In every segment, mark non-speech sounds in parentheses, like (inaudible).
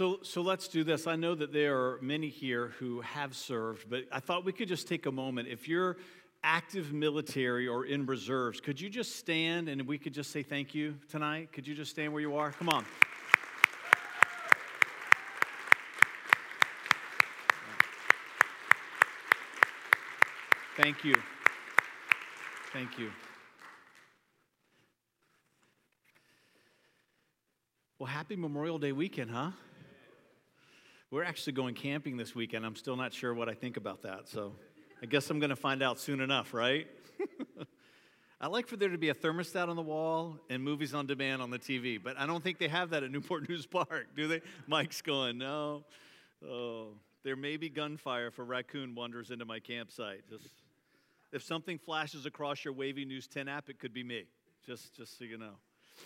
So, so let's do this. I know that there are many here who have served, but I thought we could just take a moment. If you're active military or in reserves, could you just stand and we could just say thank you tonight? Could you just stand where you are? Come on. Thank you. Thank you. Well, happy Memorial Day weekend, huh? We're actually going camping this weekend. I'm still not sure what I think about that. So I guess I'm going to find out soon enough, right? (laughs) I like for there to be a thermostat on the wall and movies on demand on the TV, but I don't think they have that at Newport (laughs) News Park, do they? Mike's going, no. Oh, there may be gunfire if a raccoon wanders into my campsite. Just if something flashes across your Wavy News 10 app, it could be me. Just, just so you know.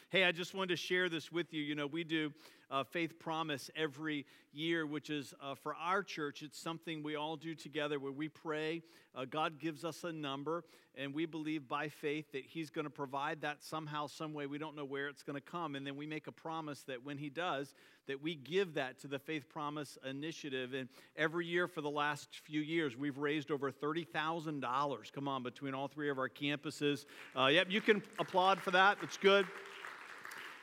Hey, I just wanted to share this with you. You know, we do uh, Faith Promise every year, which is uh, for our church, it's something we all do together where we pray. Uh, God gives us a number, and we believe by faith that He's going to provide that somehow, some way. We don't know where it's going to come. And then we make a promise that when He does, that we give that to the Faith Promise Initiative. And every year for the last few years, we've raised over $30,000. Come on, between all three of our campuses. Uh, yep, you can applaud for that. It's good.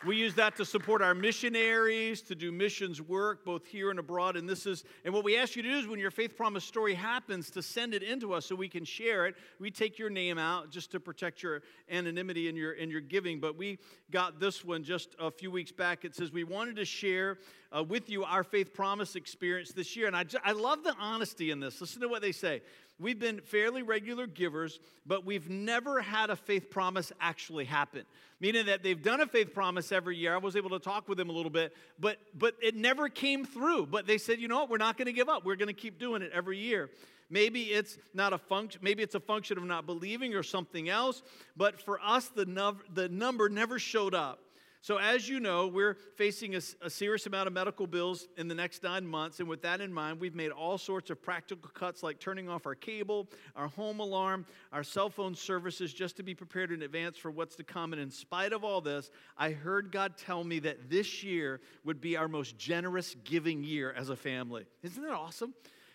We use that to support our missionaries, to do missions work both here and abroad. And this is, and what we ask you to do is when your faith promise story happens, to send it into us so we can share it. We take your name out just to protect your anonymity in your in your giving. But we got this one just a few weeks back. It says we wanted to share uh, with you our faith promise experience this year, and I I love the honesty in this. Listen to what they say. We've been fairly regular givers, but we've never had a faith promise actually happen. Meaning that they've done a faith promise every year. I was able to talk with them a little bit, but but it never came through. But they said, you know what, we're not going to give up. We're going to keep doing it every year. Maybe it's not a function, maybe it's a function of not believing or something else, but for us, the, num- the number never showed up. So, as you know, we're facing a, a, serious amount of medical bills in the next nine months. And with that in mind, we've made all sorts of practical cuts like turning off our cable, our home alarm, our cell phone services just to be prepared in advance for what's to come. And in spite of all this, I heard God tell me that this year would be our most generous giving year as a family. Isn't that awesome?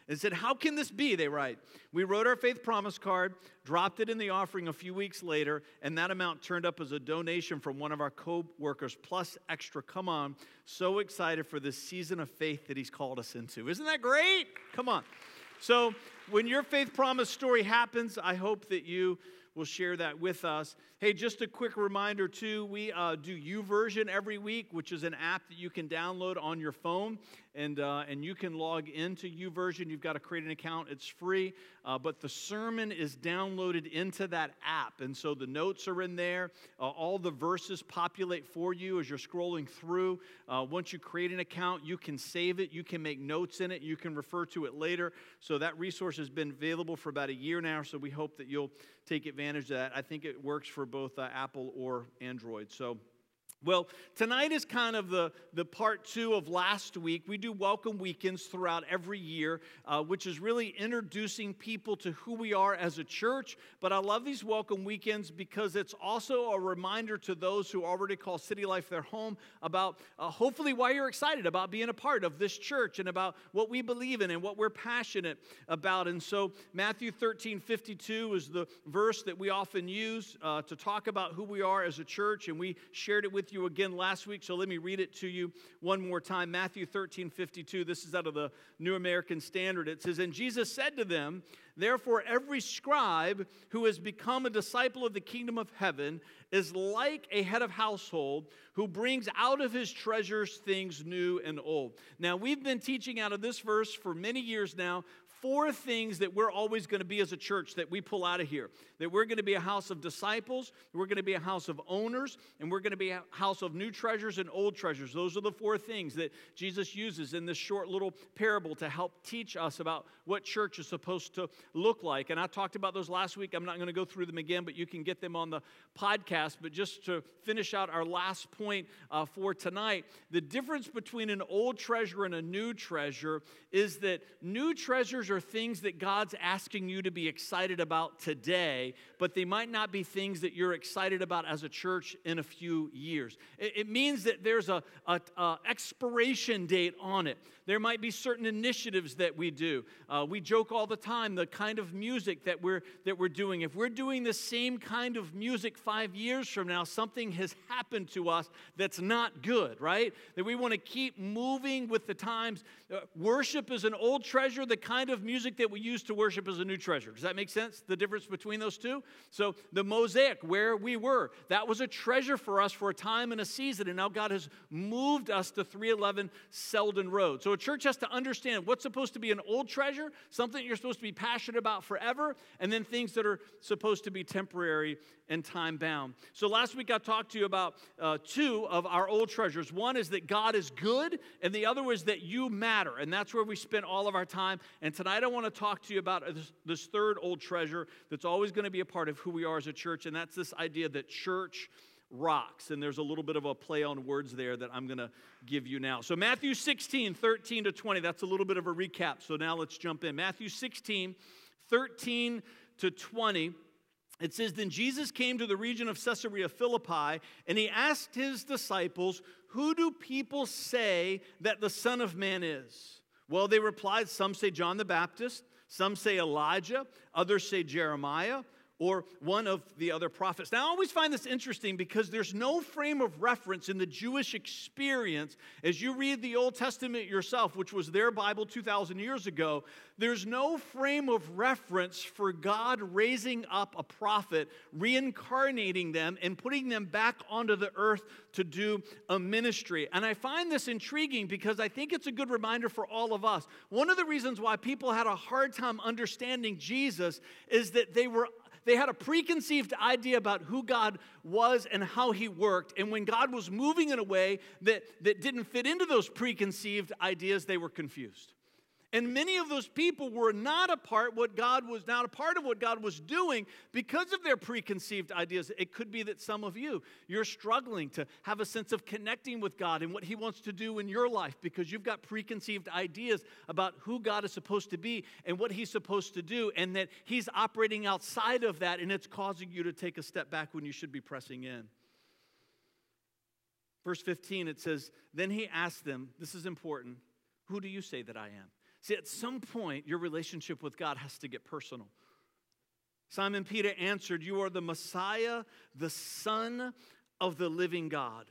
And said, How can this be? They write. We wrote our faith promise card, dropped it in the offering a few weeks later, and that amount turned up as a donation from one of our co workers, plus extra. Come on. So excited for this season of faith that he's called us into. Isn't that great? Come on. So, when your faith promise story happens, I hope that you will share that with us. Hey, just a quick reminder too, we uh, do YouVersion every week, which is an app that you can download on your phone, and uh, and you can log into YouVersion. You've got to create an account; it's free, uh, but the sermon is downloaded into that app, and so the notes are in there. Uh, all the verses populate for you as you're scrolling through. Uh, once you create an account, you can save it, you can make notes in it, you can refer to it later. So that resource has been available for about a year now. So we hope that you'll take advantage of that. I think it works for both uh, Apple or Android. So well, tonight is kind of the, the part two of last week. We do welcome weekends throughout every year, uh, which is really introducing people to who we are as a church. But I love these welcome weekends because it's also a reminder to those who already call City Life their home about uh, hopefully why you're excited about being a part of this church and about what we believe in and what we're passionate about. And so, Matthew 13 52 is the verse that we often use uh, to talk about who we are as a church, and we shared it with with again last week, so let me read it to you one more time. Matthew 13, 52. This is out of the New American Standard. It says, And Jesus said to them, Therefore, every scribe who has become a disciple of the kingdom of heaven is like a head of household who brings out of his treasures things new and old. Now, we've been teaching out of this verse for many years now four things that we're always going to be as a church that we pull out of here. That we're going to be a house of disciples, we're going to be a house of owners, and we're going to be a house of new treasures and old treasures. Those are the four things that Jesus uses in this short little parable to help teach us about what church is supposed to look like. And I talked about those last week. I'm not going to go through them again, but you can get them on the podcast. But just to finish out our last point uh, for tonight, the difference between an old treasure and a new treasure is that new treasures are are things that God's asking you to be excited about today, but they might not be things that you're excited about as a church in a few years. It, it means that there's a, a, a, expiration date on it. There might be certain initiatives that we do. Uh, we joke all the time the kind of music that we're that we're doing. If we're doing the same kind of music five years from now, something has happened to us that's not good, right? That we want to keep moving with the times. Uh, worship is an old treasure. The kind of music that we use to worship is a new treasure. Does that make sense? The difference between those two? So the mosaic, where we were, that was a treasure for us for a time and a season, and now God has moved us to 311 Selden Road. So a church has to understand what's supposed to be an old treasure, something you're supposed to be passionate about forever, and then things that are supposed to be temporary and time bound. So last week I talked to you about uh, two of our old treasures. One is that God is good, and the other was that you matter. And that's where we spent all of our time. And tonight I want to talk to you about this, this third old treasure that's always going to be a part of who we are as a church, and that's this idea that church rocks. And there's a little bit of a play on words there that I'm going to give you now. So, Matthew 16, 13 to 20, that's a little bit of a recap. So, now let's jump in. Matthew 16, 13 to 20. It says, Then Jesus came to the region of Caesarea Philippi, and he asked his disciples, Who do people say that the Son of Man is? Well, they replied, Some say John the Baptist, some say Elijah, others say Jeremiah or one of the other prophets. Now, I always find this interesting because there's no frame of reference in the Jewish experience as you read the Old Testament yourself, which was their Bible 2,000 years ago. There's no frame of reference for God raising up a prophet, reincarnating them, and putting them back onto the earth to do a ministry. And I find this intriguing because I think it's a good reminder for all of us. One of the reasons why people had a hard time understanding Jesus is that they were they had a preconceived idea about who God was and how he worked. And when God was moving in a way that, that didn't fit into those preconceived ideas, they were confused. And many of those people were not a part what God was not a part of what God was doing because of their preconceived ideas. It could be that some of you you're struggling to have a sense of connecting with God and what he wants to do in your life because you've got preconceived ideas about who God is supposed to be and what he's supposed to do and that he's operating outside of that and it's causing you to take a step back when you should be pressing in. Verse 15 it says, "Then he asked them, this is important, who do you say that I am?" See, at some point, your relationship with God has to get personal. Simon Peter answered, You are the Messiah, the Son of the living God.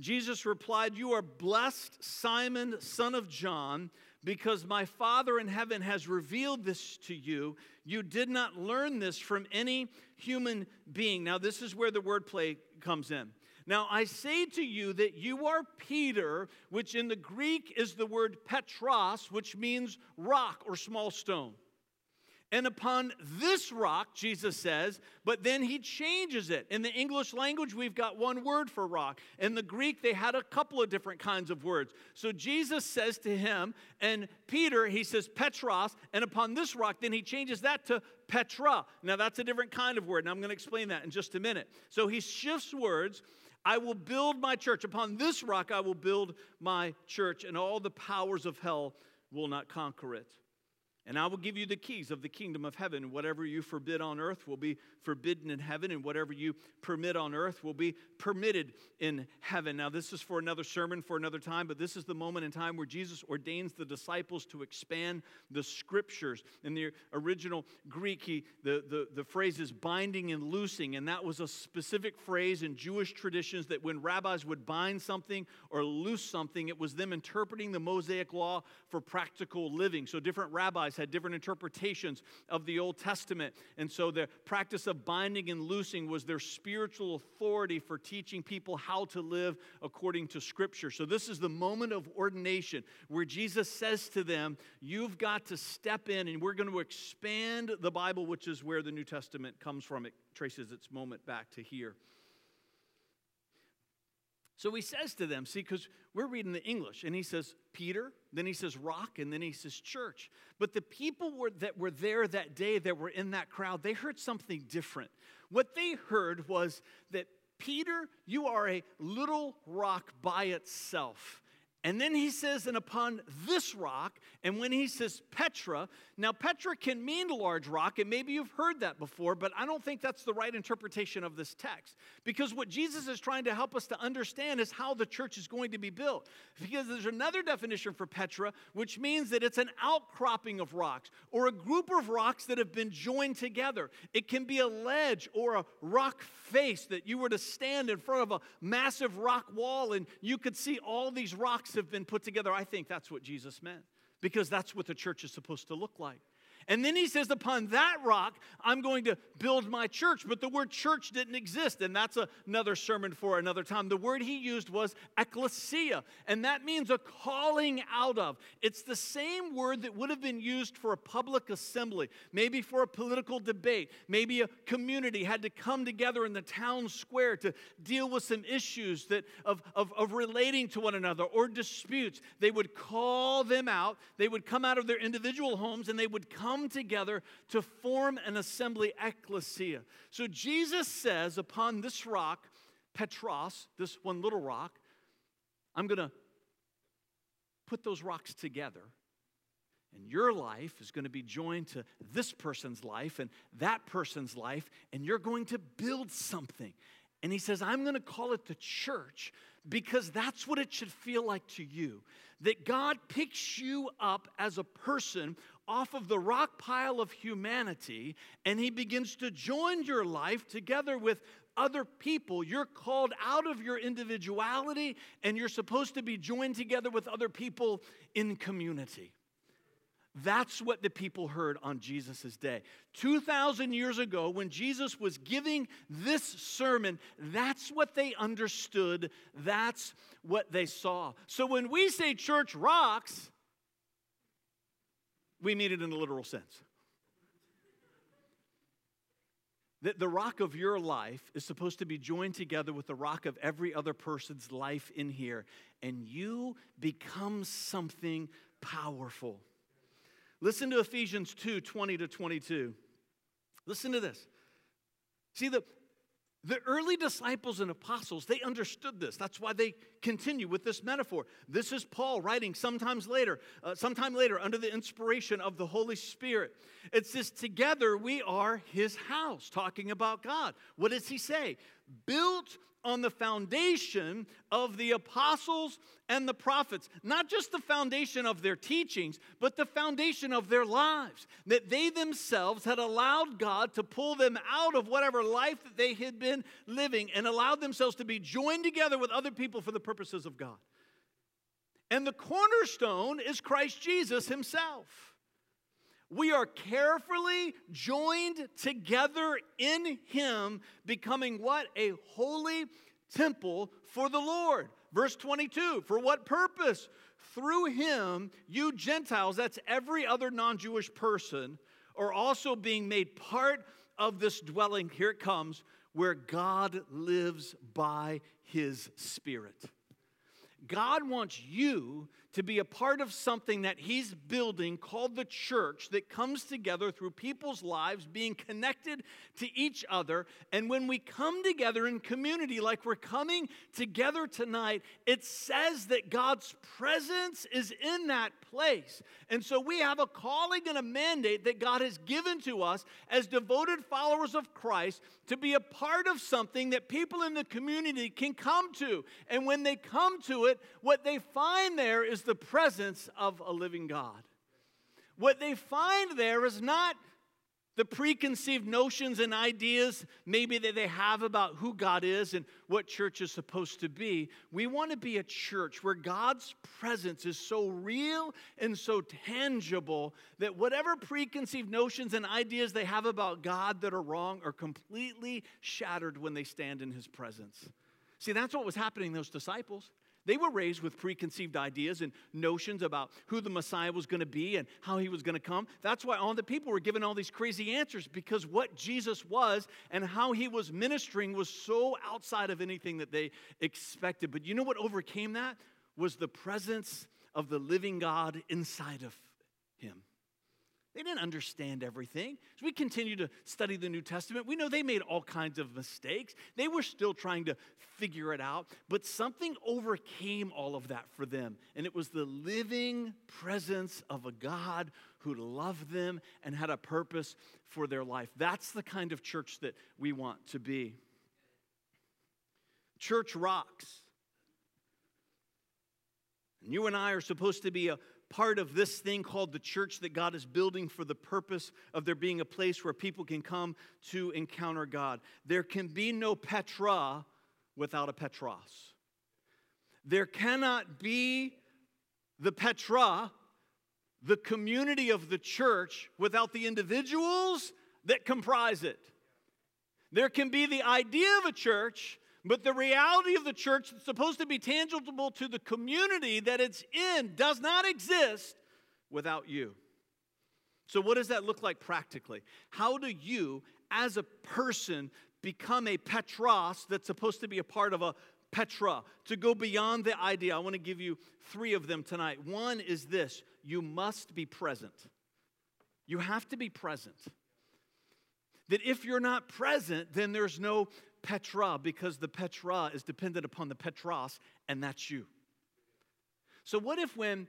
Jesus replied, You are blessed, Simon, son of John, because my Father in heaven has revealed this to you. You did not learn this from any human being. Now, this is where the wordplay comes in. Now I say to you that you are Peter, which in the Greek is the word Petros, which means rock or small stone. And upon this rock, Jesus says, but then he changes it. In the English language, we've got one word for rock. In the Greek, they had a couple of different kinds of words. So Jesus says to him, and Peter, he says Petros, and upon this rock, then he changes that to Petra. Now that's a different kind of word, and I'm going to explain that in just a minute. So he shifts words I will build my church. Upon this rock, I will build my church, and all the powers of hell will not conquer it. And I will give you the keys of the kingdom of heaven. Whatever you forbid on earth will be forbidden in heaven, and whatever you permit on earth will be permitted in heaven. Now, this is for another sermon for another time, but this is the moment in time where Jesus ordains the disciples to expand the scriptures. In the original Greek, he, the, the, the phrase is binding and loosing, and that was a specific phrase in Jewish traditions that when rabbis would bind something or loose something, it was them interpreting the Mosaic law for practical living. So, different rabbis had different interpretations of the Old Testament, and so the practice of of binding and loosing was their spiritual authority for teaching people how to live according to Scripture. So, this is the moment of ordination where Jesus says to them, You've got to step in, and we're going to expand the Bible, which is where the New Testament comes from. It traces its moment back to here. So he says to them, see, because we're reading the English, and he says, Peter, then he says, rock, and then he says, church. But the people were, that were there that day, that were in that crowd, they heard something different. What they heard was that, Peter, you are a little rock by itself, And then he says, and upon this rock, and when he says Petra, now Petra can mean large rock, and maybe you've heard that before, but I don't think that's the right interpretation of this text. Because what Jesus is trying to help us to understand is how the church is going to be built. Because there's another definition for Petra, which means that it's an outcropping of rocks, or a group of rocks that have been joined together. It can be a ledge or a rock face that you were to stand in front of a massive rock wall and you could see all these rocks have been put together. I think that's what Jesus meant because that's what the church is supposed to look like. And then he says, Upon that rock, I'm going to build my church. But the word church didn't exist, and that's another sermon for another time. The word he used was ecclesia, and that means a calling out of. It's the same word that would have been used for a public assembly, maybe for a political debate. Maybe a community had to come together in the town square to deal with some issues that of, of, of relating to one another or disputes. They would call them out, they would come out of their individual homes, and they would come come together to form an assembly ecclesia. So Jesus says, upon this rock, Petros, this one little rock, I'm going to put those rocks together. And your life is going to be joined to this person's life and that person's life, and you're going to build something. And he says, I'm going to call it the church because that's what it should feel like to you. That God picks you up as a person off of the rock pile of humanity and he begins to join your life together with other people. You're called out of your individuality and you're supposed to be joined together with other people in community. That's what the people heard on Jesus' day. 2,000 years ago, when Jesus was giving this sermon, that's what they understood. That's what they saw. So when we say church rocks, we mean it in a literal sense. That the rock of your life is supposed to be joined together with the rock of every other person's life in here, and you become something powerful. Listen to Ephesians 2 20 to 22. Listen to this. See, the, the early disciples and apostles, they understood this. That's why they continue with this metaphor. This is Paul writing sometimes later, uh, sometime later, under the inspiration of the Holy Spirit. It says, Together we are his house, talking about God. What does he say? Built on the foundation of the apostles and the prophets. Not just the foundation of their teachings, but the foundation of their lives. That they themselves had allowed God to pull them out of whatever life that they had been living and allowed themselves to be joined together with other people for the purposes of God. And the cornerstone is Christ Jesus himself. We are carefully joined together in Him, becoming what? A holy temple for the Lord. Verse 22 For what purpose? Through Him, you Gentiles, that's every other non Jewish person, are also being made part of this dwelling. Here it comes, where God lives by His Spirit. God wants you to be a part of something that He's building called the church that comes together through people's lives, being connected to each other. And when we come together in community, like we're coming together tonight, it says that God's presence is in that place. And so we have a calling and a mandate that God has given to us as devoted followers of Christ to be a part of something that people in the community can come to. And when they come to it, what they find there is the presence of a living God. What they find there is not the preconceived notions and ideas maybe that they have about who God is and what church is supposed to be. We want to be a church where God's presence is so real and so tangible that whatever preconceived notions and ideas they have about God that are wrong are completely shattered when they stand in his presence. See, that's what was happening to those disciples. They were raised with preconceived ideas and notions about who the Messiah was going to be and how he was going to come. That's why all the people were given all these crazy answers because what Jesus was and how he was ministering was so outside of anything that they expected. But you know what overcame that? Was the presence of the living God inside of him. They didn't understand everything. As we continue to study the New Testament, we know they made all kinds of mistakes. They were still trying to figure it out, but something overcame all of that for them. And it was the living presence of a God who loved them and had a purpose for their life. That's the kind of church that we want to be. Church rocks. And you and I are supposed to be a part of this thing called the church that God is building for the purpose of there being a place where people can come to encounter God. There can be no Petra without a Petros. There cannot be the Petra, the community of the church, without the individuals that comprise it. There can be the idea of a church, but the reality of the church that's supposed to be tangible to the community that it's in does not exist without you. So, what does that look like practically? How do you, as a person, become a Petros that's supposed to be a part of a Petra? To go beyond the idea, I want to give you three of them tonight. One is this you must be present. You have to be present. That if you're not present, then there's no Petra because the Petra is dependent upon the Petros, and that's you. So, what if when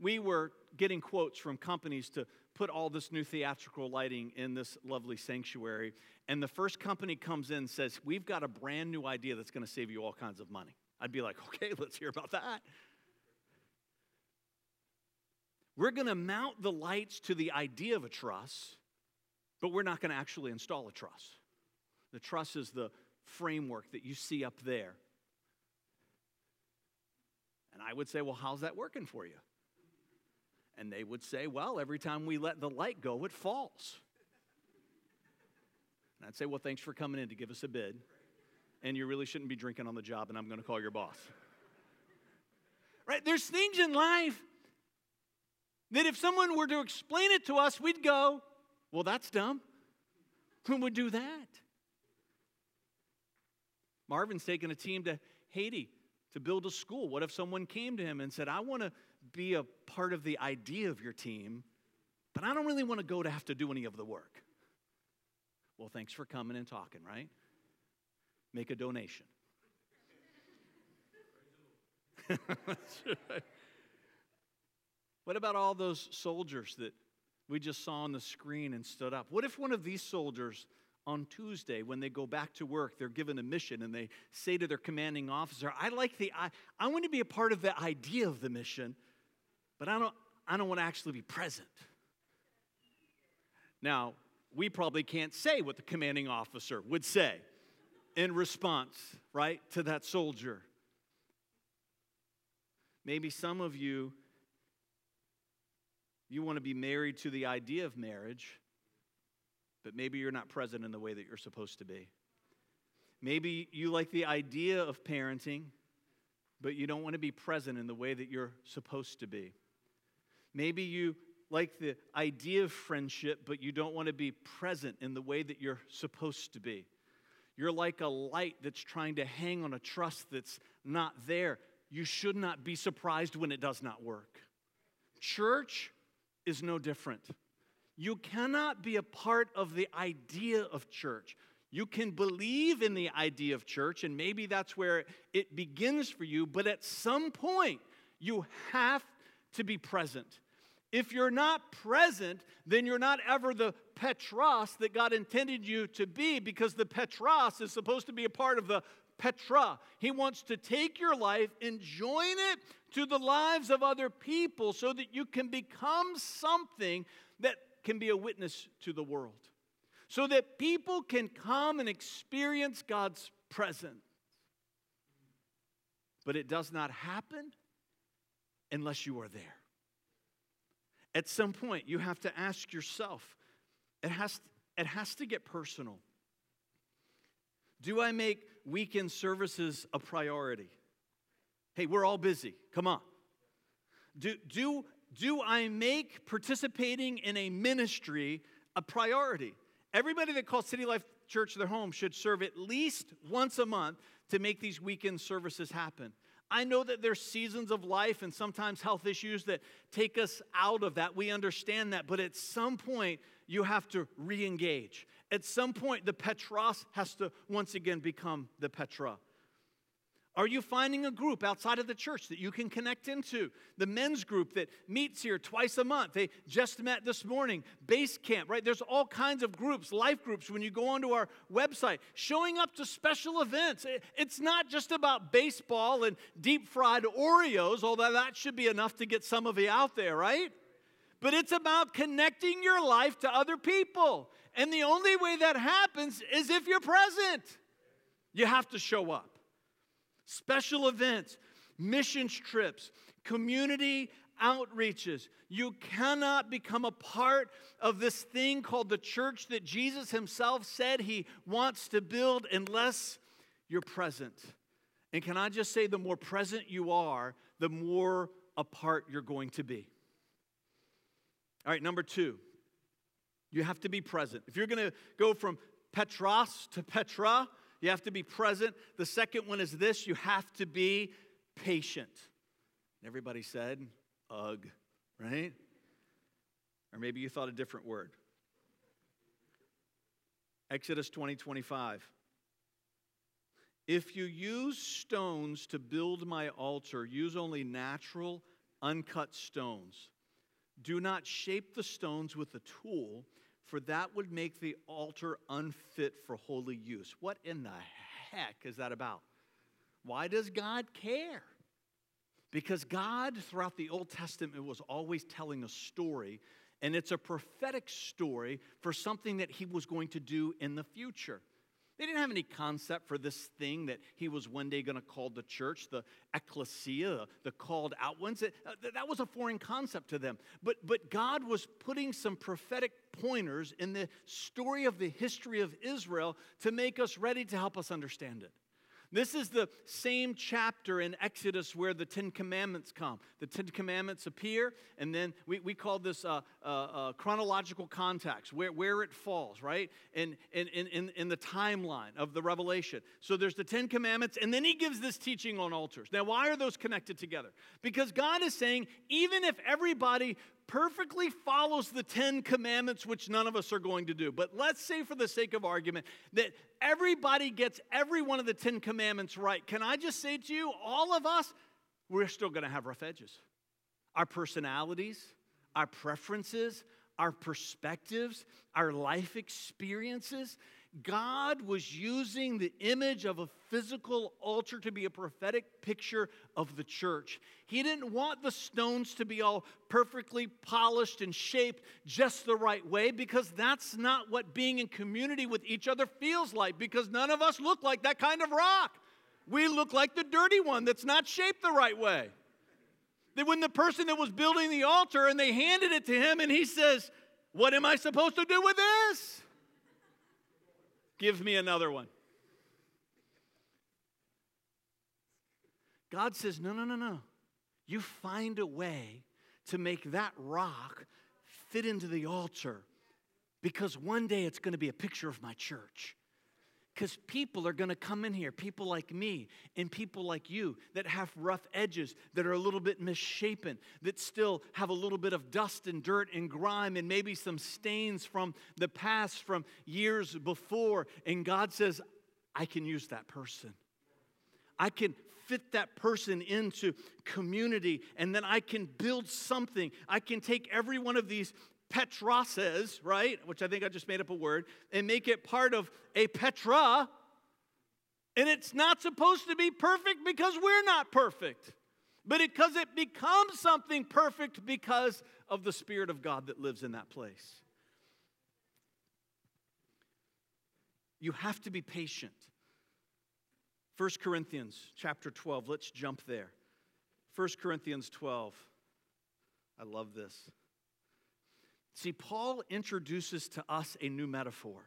we were getting quotes from companies to put all this new theatrical lighting in this lovely sanctuary, and the first company comes in and says, We've got a brand new idea that's going to save you all kinds of money? I'd be like, Okay, (laughs) let's hear about that. We're going to mount the lights to the idea of a truss, but we're not going to actually install a truss. The truss is the framework that you see up there. And I would say, Well, how's that working for you? And they would say, Well, every time we let the light go, it falls. And I'd say, Well, thanks for coming in to give us a bid. And you really shouldn't be drinking on the job, and I'm going to call your boss. Right? There's things in life that if someone were to explain it to us, we'd go, Well, that's dumb. Who would do that? Marvin's taking a team to Haiti to build a school. What if someone came to him and said, I want to be a part of the idea of your team, but I don't really want to go to have to do any of the work? Well, thanks for coming and talking, right? Make a donation. (laughs) what about all those soldiers that we just saw on the screen and stood up? What if one of these soldiers on Tuesday when they go back to work, they're given a mission and they say to their commanding officer, I like the, I, I want to be a part of the idea of the mission, but I don't, I don't want to actually be present. Now, we probably can't say what the commanding officer would say in response, right, to that soldier. Maybe some of you, you want to be married to the idea of marriage but maybe you're not present in the way that you're supposed to be. Maybe you like the idea of parenting, but you don't want to be present in the way that you're supposed to be. Maybe you like the idea of friendship, but you don't want to be present in the way that you're supposed to be. You're like a light that's trying to hang on a truss that's not there. You should not be surprised when it does not work. Church is no different. You cannot be a part of the idea of church. You can believe in the idea of church, and maybe that's where it begins for you, but at some point, you have to be present. If you're not present, then you're not ever the Petros that God intended you to be, because the Petros is supposed to be a part of the Petra. He wants to take your life and join it to the lives of other people so that you can become something that can be a witness to the world so that people can come and experience God's presence. But it does not happen unless you are there. At some point, you have to ask yourself, it has, it has to get personal. Do I make weekend services a priority? Hey, we're all busy. Come on. Do, do do I make participating in a ministry a priority? Everybody that calls City Life Church their home should serve at least once a month to make these weekend services happen. I know that there's seasons of life and sometimes health issues that take us out of that. We understand that. But at some point, you have to re engage. At some point, the Petros has to once again become the Petra. Are you finding a group outside of the church that you can connect into? The men's group that meets here twice a month. They just met this morning. Base camp, right? There's all kinds of groups, life groups, when you go onto our website, showing up to special events. It's not just about baseball and deep fried Oreos, although that should be enough to get some of you out there, right? But it's about connecting your life to other people. And the only way that happens is if you're present. You have to show up special events, missions trips, community outreaches. You cannot become a part of this thing called the church that Jesus himself said he wants to build unless you're present. And can I just say, the more present you are, the more apart you're going to be. All right, number two, you have to be present. If you're going to go from Petros to Petra, you have to be present. The second one is this you have to be patient. Everybody said, ugh, right? Or maybe you thought a different word. Exodus 20 25. If you use stones to build my altar, use only natural, uncut stones. Do not shape the stones with a tool for that would make the altar unfit for holy use. What in the heck is that about? Why does God care? Because God, throughout the Old Testament, was always telling a story, and it's a prophetic story for something that He was going to do in the future. They didn't have any concept for this thing that he was one day going to call the church, the ecclesia, the called out ones. Uh, that was a foreign concept to them. But, but God was putting some prophetic pointers in the story of the history of Israel to make us ready to help us understand it. This is the same chapter in Exodus where the Ten Commandments come. The Ten Commandments appear, and then we, we call this uh, uh, uh, chronological context, where, where it falls, right? In, in, in, in the timeline of the revelation. So there's the Ten Commandments, and then he gives this teaching on altars. Now, why are those connected together? Because God is saying, even if everybody perfectly follows the Ten Commandments, which none of us are going to do. But let's say, for the sake of argument, that everybody gets every one of the Ten Commandments right. Can I just say to you, all of us, we're still going to have rough edges. Our personalities, our preferences, our perspectives, our life experiences, God was using the image of a physical altar to be a prophetic picture of the church. He didn't want the stones to be all perfectly polished and shaped just the right way because that's not what being in community with each other feels like because none of us look like that kind of rock. We look like the dirty one that's not shaped the right way. That when the person that was building the altar and they handed it to him and he says, What am I supposed to do with this? Give me another one. God says, No, no, no, no. You find a way to make that rock fit into the altar because one day it's going to be a picture of my church. Because people are going to come in here, people like me and people like you that have rough edges, that are a little bit misshapen, that still have a little bit of dust and dirt and grime and maybe some stains from the past, from years before. And God says, I can use that person. I can fit that person into community and then I can build something. I can take every one of these Petra says, right, which I think I just made up a word, and make it part of a Petra. And it's not supposed to be perfect because we're not perfect, but because it becomes something perfect because of the Spirit of God that lives in that place. You have to be patient. 1 Corinthians chapter 12, let's jump there. 1 Corinthians 12. I love this. See, Paul introduces to us a new metaphor.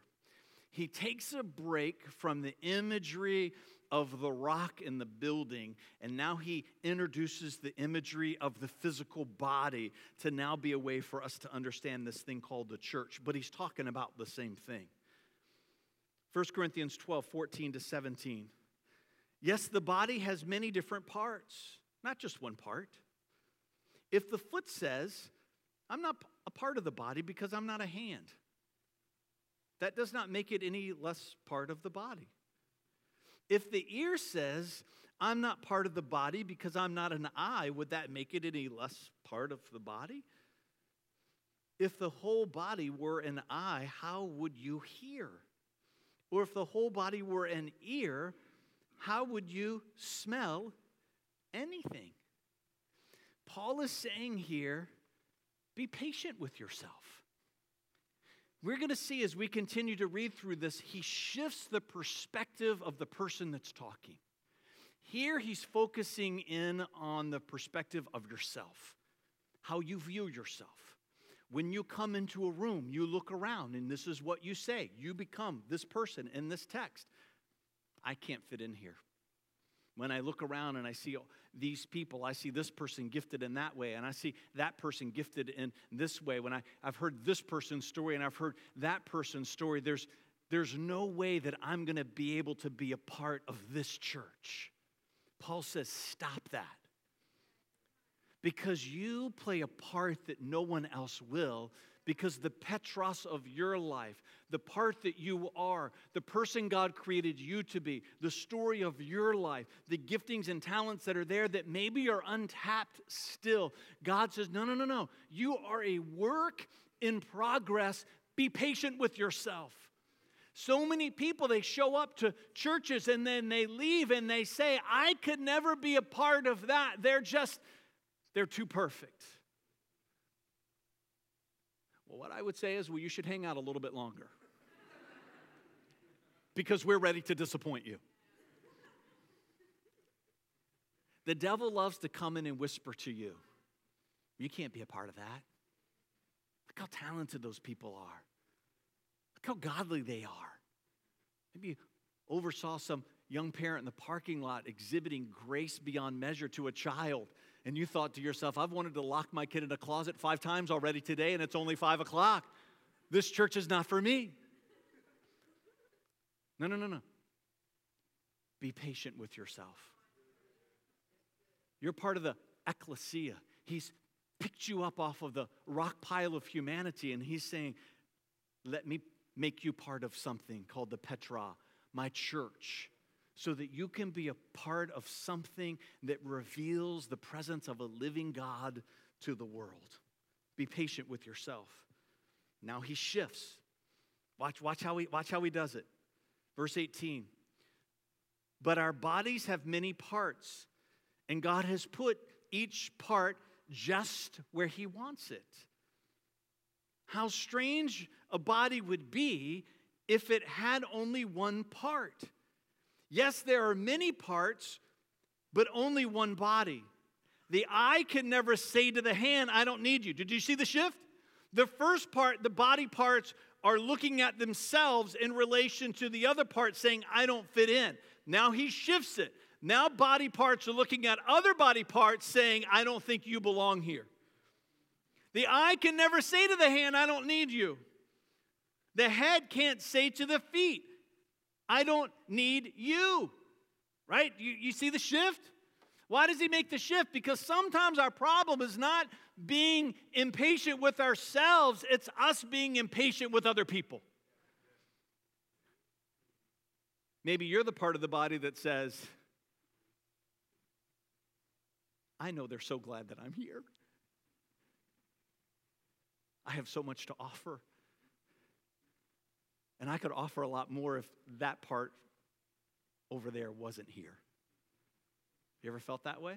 He takes a break from the imagery of the rock in the building, and now he introduces the imagery of the physical body to now be a way for us to understand this thing called the church. But he's talking about the same thing. 1 Corinthians 12, 14 to 17. Yes, the body has many different parts, not just one part. If the foot says, I'm not a part of the body because I'm not a hand, that does not make it any less part of the body. If the ear says, I'm not part of the body because I'm not an eye, would that make it any less part of the body? If the whole body were an eye, how would you hear? Or if the whole body were an ear, how would you smell anything? Paul is saying here be patient with yourself. We're going to see as we continue to read through this, he shifts the perspective of the person that's talking. Here, he's focusing in on the perspective of yourself, how you view yourself. When you come into a room, you look around, and this is what you say. You become this person in this text. I can't fit in here. When I look around and I see these people, I see this person gifted in that way, and I see that person gifted in this way. When I, I've heard this person's story and I've heard that person's story, there's, there's no way that I'm going to be able to be a part of this church. Paul says, stop that. Because you play a part that no one else will, because the Petros of your life, the part that you are, the person God created you to be, the story of your life, the giftings and talents that are there that maybe are untapped still, God says, no, no, no, no. You are a work in progress. Be patient with yourself. So many people, they show up to churches and then they leave and they say, I could never be a part of that. They're just, they're too perfect. Well, what I would say is, well, you should hang out a little bit longer because we're ready to disappoint you. The devil loves to come in and whisper to you, you can't be a part of that. Look how talented those people are. Look how godly they are. Maybe you oversaw some young parent in the parking lot exhibiting grace beyond measure to a child, and you thought to yourself, I've wanted to lock my kid in a closet five times already today, and it's only five o'clock. This church is not for me. No, no, no, no. Be patient with yourself. You're part of the ecclesia. He's picked you up off of the rock pile of humanity, and he's saying, Let me make you part of something called the Petra, my church, so that you can be a part of something that reveals the presence of a living God to the world. Be patient with yourself. Now he shifts. Watch, watch, how, he, watch how he does it. Verse 18. But our bodies have many parts, and God has put each part just where he wants it. How strange a body would be if it had only one part. Yes, there are many parts, but only one body. The eye can never say to the hand, I don't need you. Did you see the shift? The first part, the body parts, are looking at themselves in relation to the other part, saying, I don't fit in. Now he shifts it. Now body parts are looking at other body parts, saying, I don't think you belong here. The eye can never say to the hand, I don't need you. The head can't say to the feet, I don't need you. Right? You, you see the shift? Why does he make the shift? Because sometimes our problem is not being impatient with ourselves, it's us being impatient with other people. Maybe you're the part of the body that says, I know they're so glad that I'm here. I have so much to offer. And I could offer a lot more if that part over there wasn't here. You ever felt that way?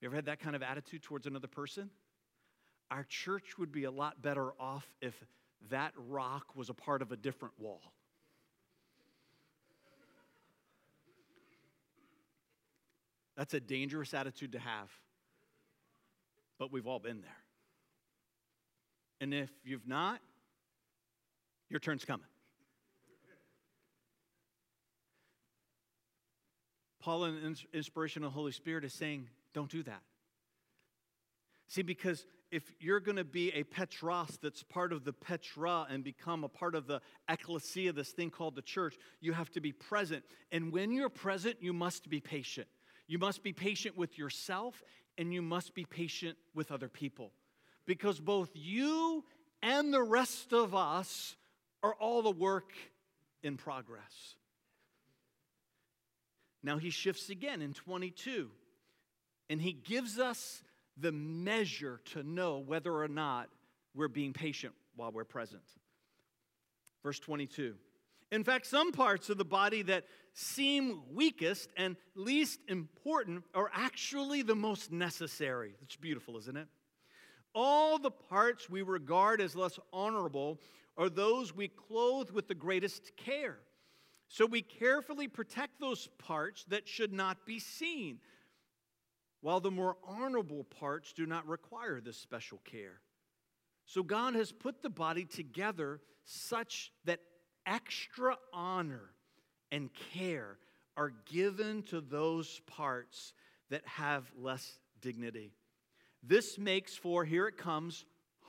You ever had that kind of attitude towards another person? Our church would be a lot better off if that rock was a part of a different wall. That's a dangerous attitude to have, but we've all been there. And if you've not, your turn's coming. Paul, and in inspiration of the Holy Spirit, is saying, don't do that. See, because if you're going to be a Petros that's part of the Petra and become a part of the ecclesia, this thing called the church, you have to be present. And when you're present, you must be patient. You must be patient with yourself and you must be patient with other people. Because both you and the rest of us are all the work in progress. Now he shifts again in 22, and he gives us the measure to know whether or not we're being patient while we're present. Verse 22. In fact, some parts of the body that seem weakest and least important are actually the most necessary. It's beautiful, isn't it? All the parts we regard as less honorable are those we clothe with the greatest care. So we carefully protect those parts that should not be seen while the more honorable parts do not require this special care. So God has put the body together such that extra honor and care are given to those parts that have less dignity. This makes for, here it comes,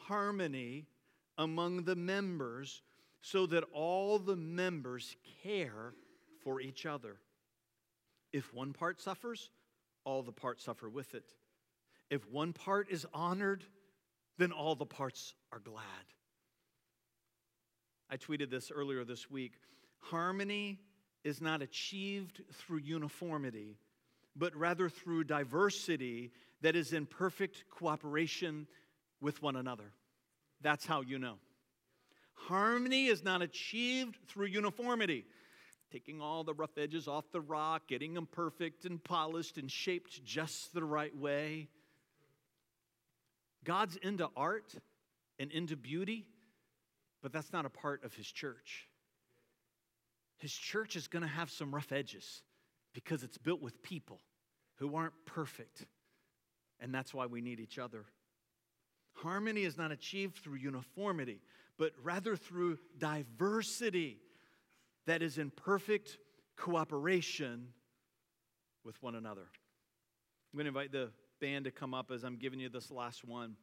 harmony among the members so that all the members care for each other. If one part suffers, all the parts suffer with it. If one part is honored, then all the parts are glad. I tweeted this earlier this week. Harmony is not achieved through uniformity, but rather through diversity that is in perfect cooperation with one another. That's how you know. Harmony is not achieved through uniformity taking all the rough edges off the rock, getting them perfect and polished and shaped just the right way. God's into art and into beauty, but that's not a part of His church. His church is going to have some rough edges because it's built with people who aren't perfect, and that's why we need each other. Harmony is not achieved through uniformity, but rather through diversity that is in perfect cooperation with one another. I'm going to invite the band to come up as I'm giving you this last one.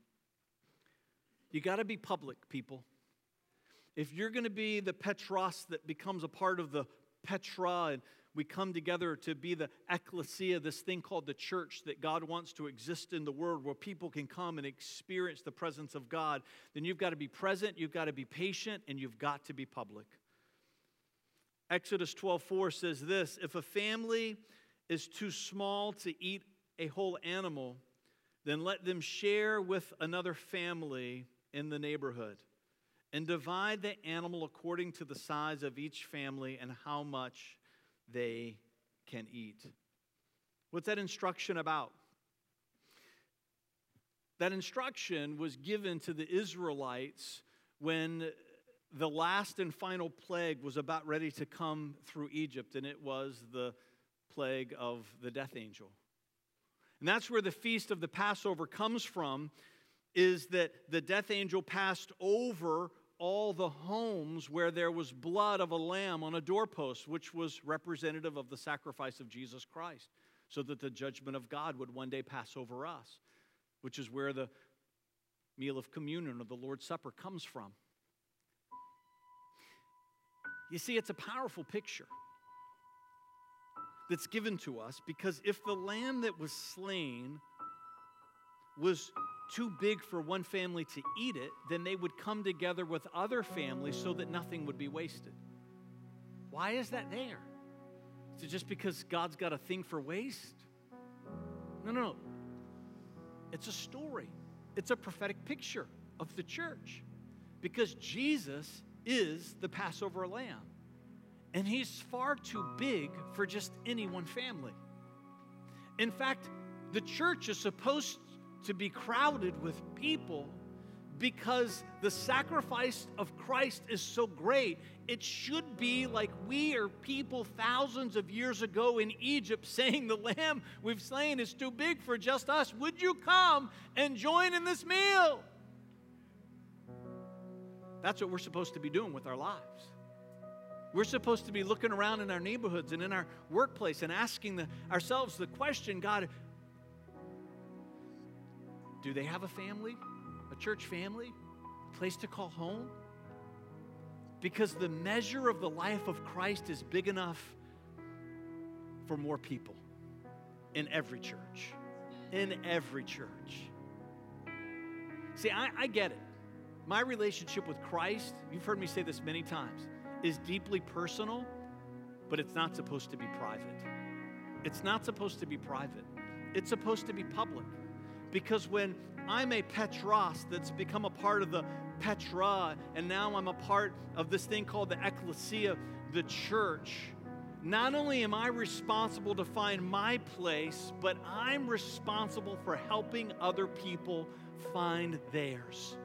You got to be public, people. If you're going to be the Petros that becomes a part of the Petra and we come together to be the ecclesia, this thing called the church that God wants to exist in the world where people can come and experience the presence of God, then you've got to be present, you've got to be patient, and you've got to be public. Exodus 12:4 says this, if a family is too small to eat a whole animal, then let them share with another family in the neighborhood and divide the animal according to the size of each family and how much they can eat. What's that instruction about? That instruction was given to the Israelites when the last and final plague was about ready to come through Egypt, and it was the plague of the death angel. And that's where the feast of the Passover comes from, is that the death angel passed over all the homes where there was blood of a lamb on a doorpost, which was representative of the sacrifice of Jesus Christ, so that the judgment of God would one day pass over us, which is where the meal of communion or the Lord's Supper comes from. You see, it's a powerful picture that's given to us because if the lamb that was slain was too big for one family to eat it, then they would come together with other families so that nothing would be wasted. Why is that there? Is it just because God's got a thing for waste? No, no, no. It's a story, it's a prophetic picture of the church because Jesus is the Passover lamb. And he's far too big for just any one family. In fact, the church is supposed to be crowded with people because the sacrifice of Christ is so great. It should be like we are people thousands of years ago in Egypt (laughs) saying, The lamb we've slain is too big for just us. Would you come and join in this meal? That's what we're supposed to be doing with our lives. We're supposed to be looking around in our neighborhoods and in our workplace and asking the, ourselves the question God, do they have a family? a church family, a place to call home. Because the measure of the life of Christ is big enough for more people in every church. In every church. See, I, I get it. My relationship with Christ, you've heard me say this many times, is deeply personal, but it's not supposed to be private. It's not supposed to be private, it's supposed to be public. Because when I'm a Petros that's become a part of the Petra, and now I'm a part of this thing called the Ecclesia, the church, not only am I responsible to find my place, but I'm responsible for helping other people find theirs.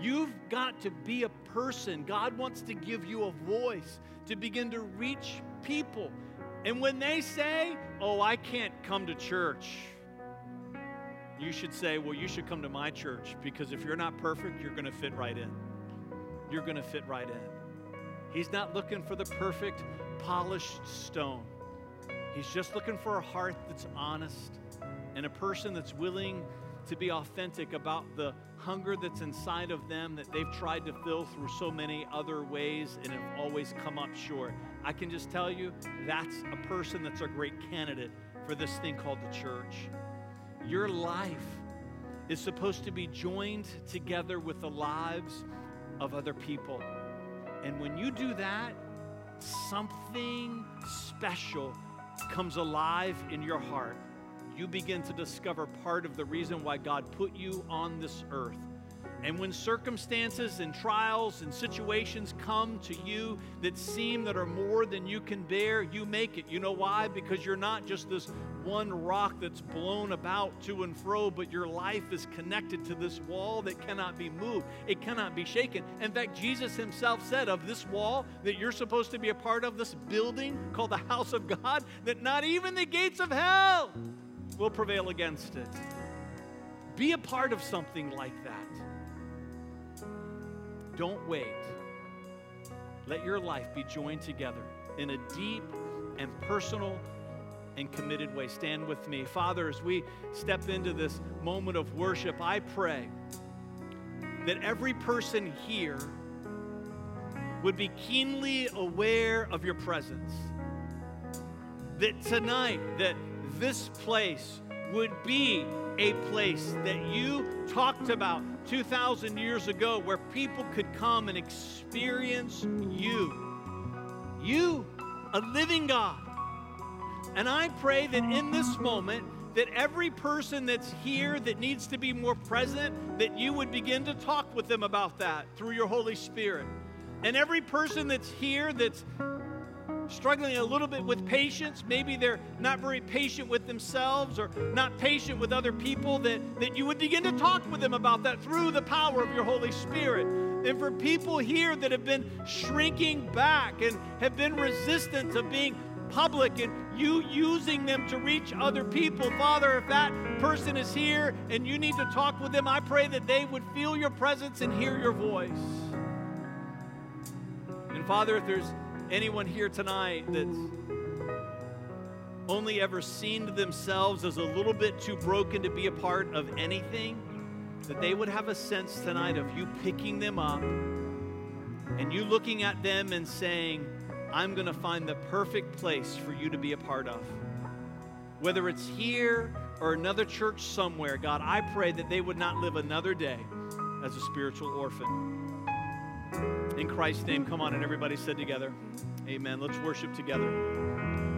You've got to be a person. God wants to give you a voice to begin to reach people. And when they say, Oh, I can't come to church, you should say, Well, you should come to my church because if you're not perfect, you're going to fit right in. You're going to fit right in. He's not looking for the perfect, polished stone. He's just looking for a heart that's honest and a person that's willing to be authentic about the hunger that's inside of them that they've tried to fill through so many other ways and have always come up short. I can just tell you that's a person that's a great candidate for this thing called the church. Your life is supposed to be joined together with the lives of other people. And when you do that, something special comes alive in your heart you begin to discover part of the reason why God put you on this earth. And when circumstances and trials and situations come to you that seem that are more than you can bear, you make it. You know why? Because you're not just this one rock that's blown about to and fro, but your life is connected to this wall that cannot be moved. It cannot be shaken. In fact, Jesus himself said of this wall that you're supposed to be a part of, this building called the house of God, that not even the gates of hell will prevail against it. Be a part of something like that. Don't wait. Let your life be joined together in a deep and personal and committed way. Stand with me. Father, as we step into this moment of worship, I pray that every person here would be keenly aware of your presence. That tonight, that this place would be a place that you talked about 2,000 years ago where people could come and experience you. You, a living God. And I pray that in this moment, that every person that's here that needs to be more present, that you would begin to talk with them about that through your Holy Spirit. And every person that's here that's struggling a little bit with patience. Maybe they're not very patient with themselves or not patient with other people, that, that you would begin to talk with them about that through the power of your Holy Spirit. And for people here that have been shrinking back and have been resistant to being public and you using them to reach other people. Father, if that person is here and you need to talk with them, I pray that they would feel your presence and hear your voice. And Father, if there's anyone here tonight that's only ever seen themselves as a little bit too broken to be a part of anything, that they would have a sense tonight of you picking them up and you looking at them and saying, I'm going to find the perfect place for you to be a part of. Whether it's here or another church somewhere, God, I pray that they would not live another day as a spiritual orphan. In Christ's name, come on, and everybody said together, Amen. Let's worship together.